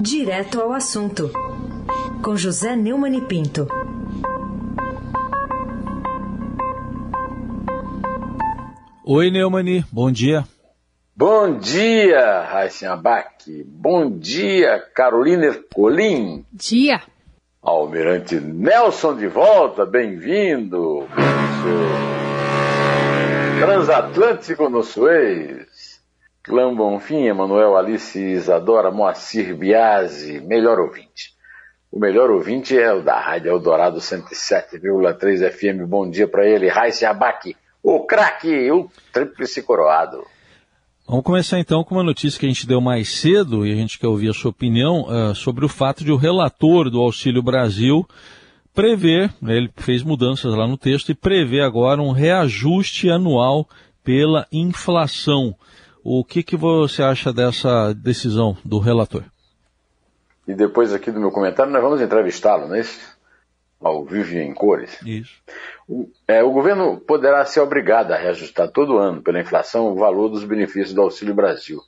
Direto ao assunto, com José Neumann e Pinto. Oi, Neumani, bom dia. Bom dia, Raíssa Abac. Bom dia, Carolina Ercolim. Dia. Almirante Nelson de volta, bem-vindo. Transatlântico no Suez. Clã Bonfim, Emanuel Alice Isadora Moacir Biasi, melhor ouvinte. O melhor ouvinte é o da Rádio Eldorado 107,3 FM. Bom dia para ele, Raíssa Abac, o craque, o tríplice coroado. Vamos começar então com uma notícia que a gente deu mais cedo e a gente quer ouvir a sua opinião uh, sobre o fato de o relator do Auxílio Brasil prever, né, ele fez mudanças lá no texto e prevê agora um reajuste anual pela inflação. O que, que você acha dessa decisão do relator? E depois aqui do meu comentário nós vamos entrevistá-lo, não é isso? Ao vivo em cores. Isso. O, é, o governo poderá ser obrigado a reajustar todo ano pela inflação o valor dos benefícios do Auxílio Brasil,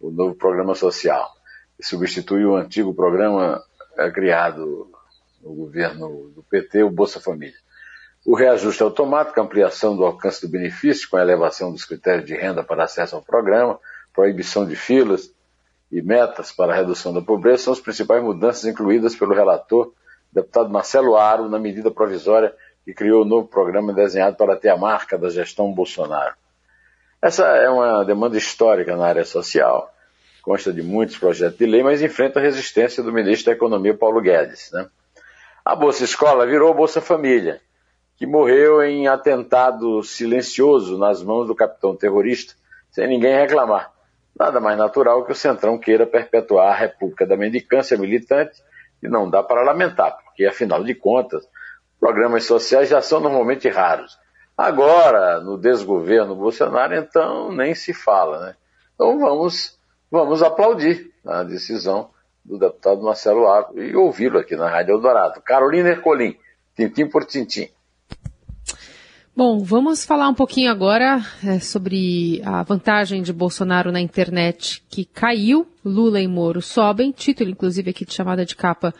o novo programa social, que substitui o antigo programa é, criado no governo do PT, o Bolsa Família. O reajuste automático, ampliação do alcance do benefício, com a elevação dos critérios de renda para acesso ao programa, proibição de filas e metas para a redução da pobreza são as principais mudanças incluídas pelo relator, deputado Marcelo Aro, na medida provisória que criou o novo programa desenhado para ter a marca da gestão Bolsonaro. Essa é uma demanda histórica na área social, consta de muitos projetos de lei, mas enfrenta a resistência do ministro da Economia, Paulo Guedes. Né? A Bolsa Escola virou Bolsa Família, que morreu em atentado silencioso nas mãos do capitão terrorista, sem ninguém reclamar. Nada mais natural que o Centrão queira perpetuar a República da Mendicância militante, e não dá para lamentar, porque, afinal de contas, programas sociais já são normalmente raros. Agora, no desgoverno Bolsonaro, então nem se fala, né? Então vamos, vamos aplaudir a decisão do deputado Marcelo Arco e ouvi-lo aqui na Rádio Eldorado. Carolina Ercolim, tintim por tintim. Bom, vamos falar um pouquinho agora é, sobre a vantagem de Bolsonaro na internet que caiu. Lula e Moro sobem, título inclusive aqui de chamada de capa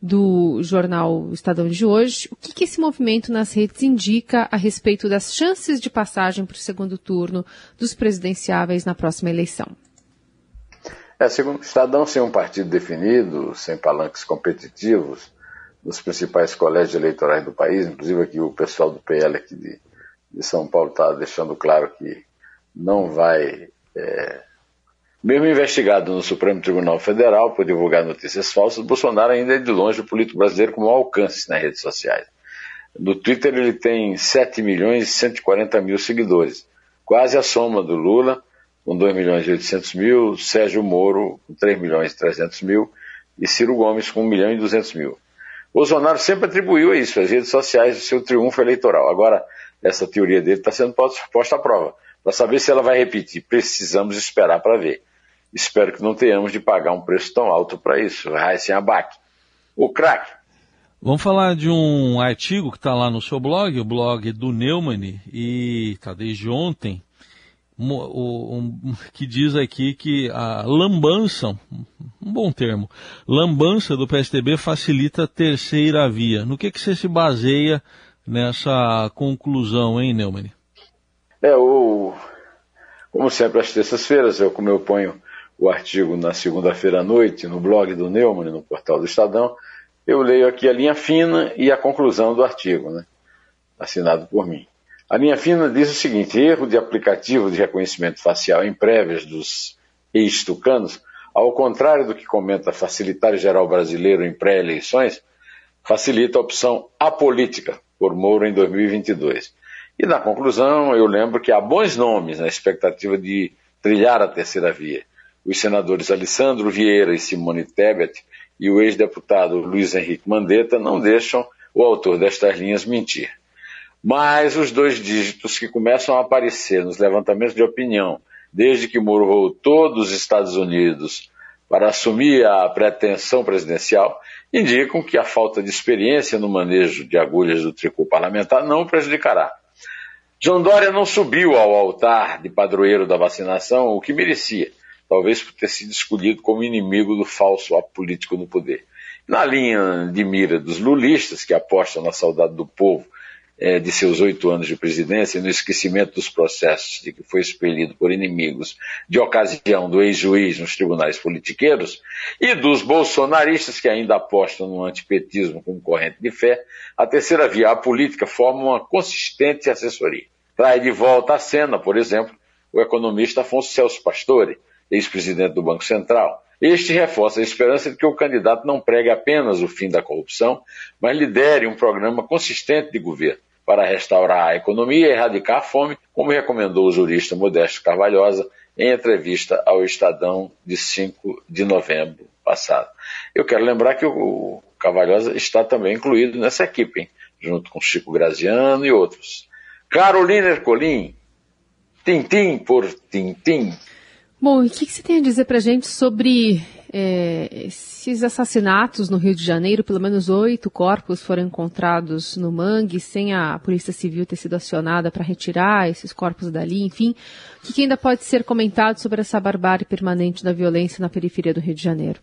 do jornal Estadão de hoje. O que, que esse movimento nas redes indica a respeito das chances de passagem para o segundo turno dos presidenciáveis na próxima eleição? É, segundo o Estadão, sem um partido definido, sem palanques competitivos nos principais colégios eleitorais do país, inclusive aqui o pessoal do PL aqui de, de São Paulo está deixando claro que não vai é, mesmo investigado no Supremo Tribunal Federal por divulgar notícias falsas, Bolsonaro ainda é de longe o político brasileiro com maior alcance nas redes sociais. No Twitter ele tem 7 milhões e 140 mil seguidores, quase a soma do Lula, com 2 milhões e 800 mil, Sérgio Moro com 3 milhões e 300 mil e Ciro Gomes com 1 milhão e 200 mil. Bolsonaro sempre atribuiu a isso, as redes sociais, o seu triunfo eleitoral. Agora, essa teoria dele está sendo posta à prova. Para saber se ela vai repetir, precisamos esperar para ver. Espero que não tenhamos de pagar um preço tão alto para isso. Raíssen Abac. O craque. Vamos falar de um artigo que está lá no seu blog, o blog do Neumann, e está desde ontem, que diz aqui que a lambança, um bom termo, lambança do PSDB facilita a terceira via. No que, que você se baseia nessa conclusão, hein, Neumann? É, o, como sempre, às terças-feiras, eu, como eu ponho o artigo na segunda-feira à noite no blog do Neumann, no portal do Estadão, eu leio aqui a linha fina e a conclusão do artigo, né? assinado por mim. A linha fina diz o seguinte: erro de aplicativo de reconhecimento facial em prévias dos ex-tucanos, ao contrário do que comenta facilitar geral brasileiro em pré-eleições, facilita a opção apolítica por Moro em 2022. E na conclusão, eu lembro que há bons nomes na expectativa de trilhar a terceira via os senadores Alessandro Vieira e Simone Tebet e o ex-deputado Luiz Henrique Mandetta não deixam o autor destas linhas mentir. Mas os dois dígitos que começam a aparecer nos levantamentos de opinião, desde que Moro voltou dos Estados Unidos para assumir a pretensão presidencial, indicam que a falta de experiência no manejo de agulhas do tricô parlamentar não prejudicará. João Dória não subiu ao altar de padroeiro da vacinação, o que merecia, talvez por ter sido escolhido como inimigo do falso apolítico no poder. Na linha de mira dos lulistas, que apostam na saudade do povo de seus oito anos de presidência no esquecimento dos processos de que foi expelido por inimigos de ocasião do ex-juiz nos tribunais politiqueiros, e dos bolsonaristas que ainda apostam no antipetismo como corrente de fé, a terceira via, a política, forma uma consistente assessoria. Traz de volta à cena, por exemplo, o economista Afonso Celso Pastore, ex-presidente do Banco Central. Este reforça a esperança de que o candidato não pregue apenas o fim da corrupção, mas lidere um programa consistente de governo para restaurar a economia e erradicar a fome, como recomendou o jurista Modesto Carvalhosa em entrevista ao Estadão de 5 de novembro passado. Eu quero lembrar que o Carvalhosa está também incluído nessa equipe, hein? junto com Chico Graziano e outros. Carolina Ercolim, tintim por tintim. Bom, e o que, que, você tem a dizer para gente sobre é, esses assassinatos no Rio de Janeiro? Pelo menos oito corpos foram encontrados no mangue, sem a Polícia Civil ter sido acionada para retirar esses corpos dali. Enfim, o que, ainda pode ser comentado sobre essa barbárie permanente da violência na periferia do Rio de Janeiro?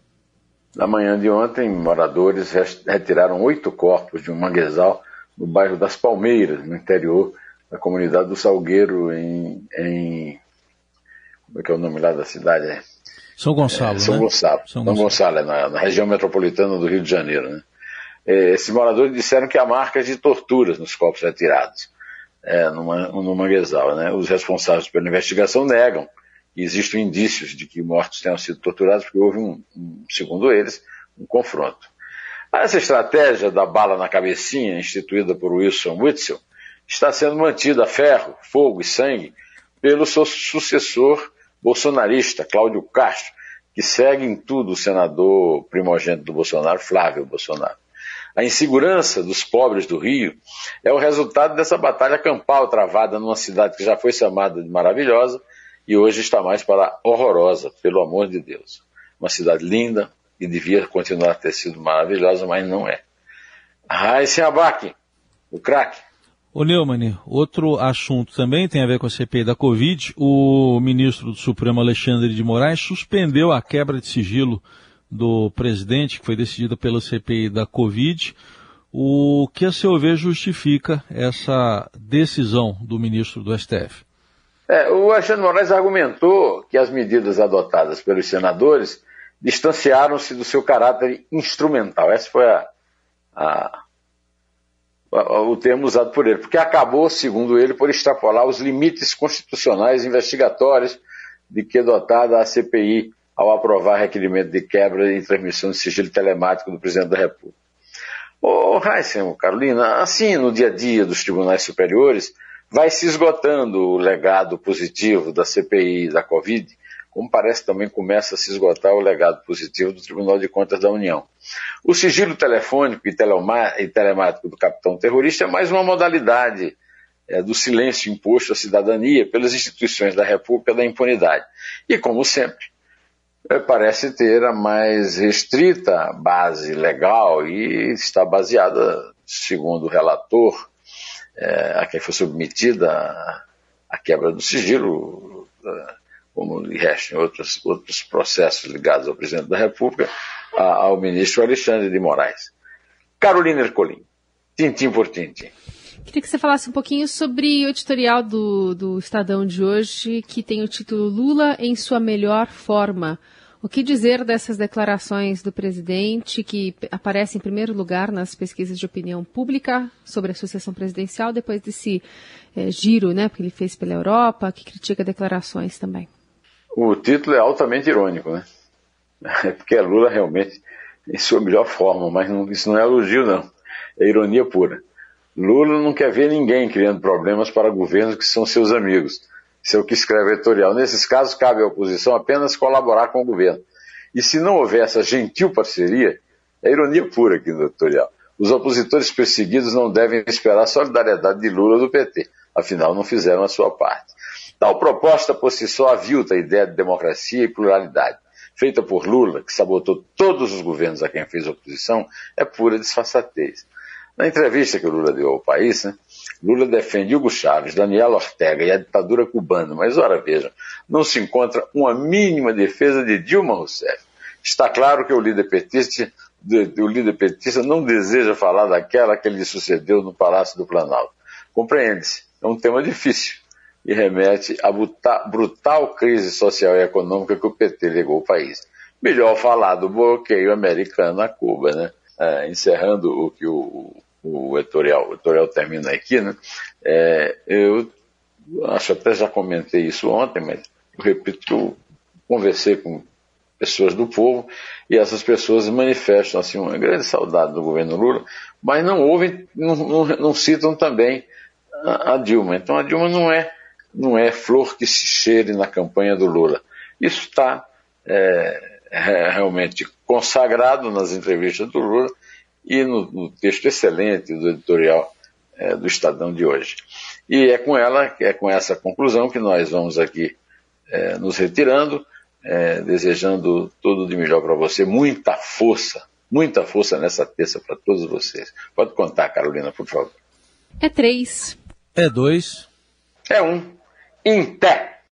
Na manhã de ontem, moradores retiraram oito corpos de um manguezal no bairro das Palmeiras, no interior da comunidade do Salgueiro, em, em como é que é o nome lá da cidade? É? São Gonçalo, é, São né? Gonçalo. São, São Gonçalo, é na, na, região metropolitana do Rio de Janeiro. Né? É, esses moradores disseram que há marcas de torturas nos corpos retirados, é, numa, no manguezal. Né? Os responsáveis pela investigação negam que existem indícios de que mortos tenham sido torturados, porque houve, um, um, segundo eles, um confronto. Essa estratégia da bala na cabecinha, instituída por Wilson Witzel, está sendo mantida a ferro, fogo e sangue pelo seu sucessor bolsonarista, Cláudio Castro, que segue em tudo o senador primogênito do Bolsonaro, Flávio Bolsonaro. A insegurança dos pobres do Rio é o resultado dessa batalha campal travada numa cidade que já foi chamada de maravilhosa e hoje está mais para horrorosa, pelo amor de Deus. Uma cidade linda e devia continuar a ter sido maravilhosa, mas não é. Raíssen Abac, o craque. Ô Neumann, outro assunto também tem a ver com a CPI da Covid. O ministro do Supremo Alexandre de Moraes suspendeu a quebra de sigilo do presidente, que foi decidida pela CPI da Covid. O que, a seu ver, justifica essa decisão do ministro do STF? É, o Alexandre Moraes argumentou que as medidas adotadas pelos senadores distanciaram-se do seu caráter instrumental. Essa foi a, a o termo usado por ele, porque acabou, segundo ele, por extrapolar os limites constitucionais investigatórios de que é dotada a CPI ao aprovar requerimento de quebra e transmissão de sigilo telemático do presidente da República. Ô, Heisen, Carolina, assim no dia a dia dos tribunais superiores, vai se esgotando o legado positivo da CPI da Covid como parece também começa a se esgotar o legado positivo do Tribunal de Contas da União. O sigilo telefônico e, telemático do capitão terrorista é mais uma modalidade é, do silêncio imposto à cidadania pelas instituições da República da impunidade. E, como sempre, é, parece ter a mais restrita base legal e está baseada, segundo o relator, é, a quem foi submetida a, a quebra do sigilo, como restam outros, outros processos ligados ao presidente da República, ao ministro Alexandre de Moraes. Carolina Ercolim, tintim por tintim. Queria que você falasse um pouquinho sobre o editorial do, do Estadão de hoje, que tem o título Lula em sua melhor forma. O que dizer dessas declarações do presidente, que aparece em primeiro lugar nas pesquisas de opinião pública sobre a sucessão presidencial, depois desse é, giro né, que ele fez pela Europa, que critica declarações também? O título é altamente irônico, né? É porque é Lula realmente em sua melhor forma, mas não, isso não é elogio, não. É ironia pura. Lula não quer ver ninguém criando problemas para governos que são seus amigos. Isso é o que escreve o editorial. Nesses casos, cabe à oposição apenas colaborar com o governo. E se não houver essa gentil parceria, é ironia pura aqui no editorial. Os opositores perseguidos não devem esperar solidariedade de Lula do PT. Afinal, não fizeram a sua parte. Tal proposta por si só avilta a ideia de democracia e pluralidade, feita por Lula, que sabotou todos os governos a quem fez oposição, é pura disfarçatez. Na entrevista que o Lula deu ao país, né, Lula defende Hugo Chávez, Daniel Ortega e a ditadura cubana, mas ora vejam, não se encontra uma mínima defesa de Dilma Rousseff. Está claro que o líder petista, o líder petista não deseja falar daquela que lhe sucedeu no Palácio do Planalto. Compreende-se, é um tema difícil e remete à brutal crise social e econômica que o PT legou ao país. Melhor falar do bloqueio americano a Cuba, né? É, encerrando o que o, o editorial, o editorial termina aqui, né? É, eu acho até já comentei isso ontem, mas eu repito, conversei com pessoas do povo e essas pessoas manifestam assim uma grande saudade do governo Lula, mas não ouvem, não, não, não citam também a, a, Dilma. Então a Dilma não é não é flor que se cheire na campanha do Lula. Isso está é, é, realmente consagrado nas entrevistas do Lula e no, no texto excelente do editorial é, do Estadão de hoje. E é com ela, é com essa conclusão que nós vamos aqui é, nos retirando, é, desejando tudo de melhor para você, muita força, muita força nessa terça para todos vocês. Pode contar, Carolina, por favor. É três. É dois. É um. Pé.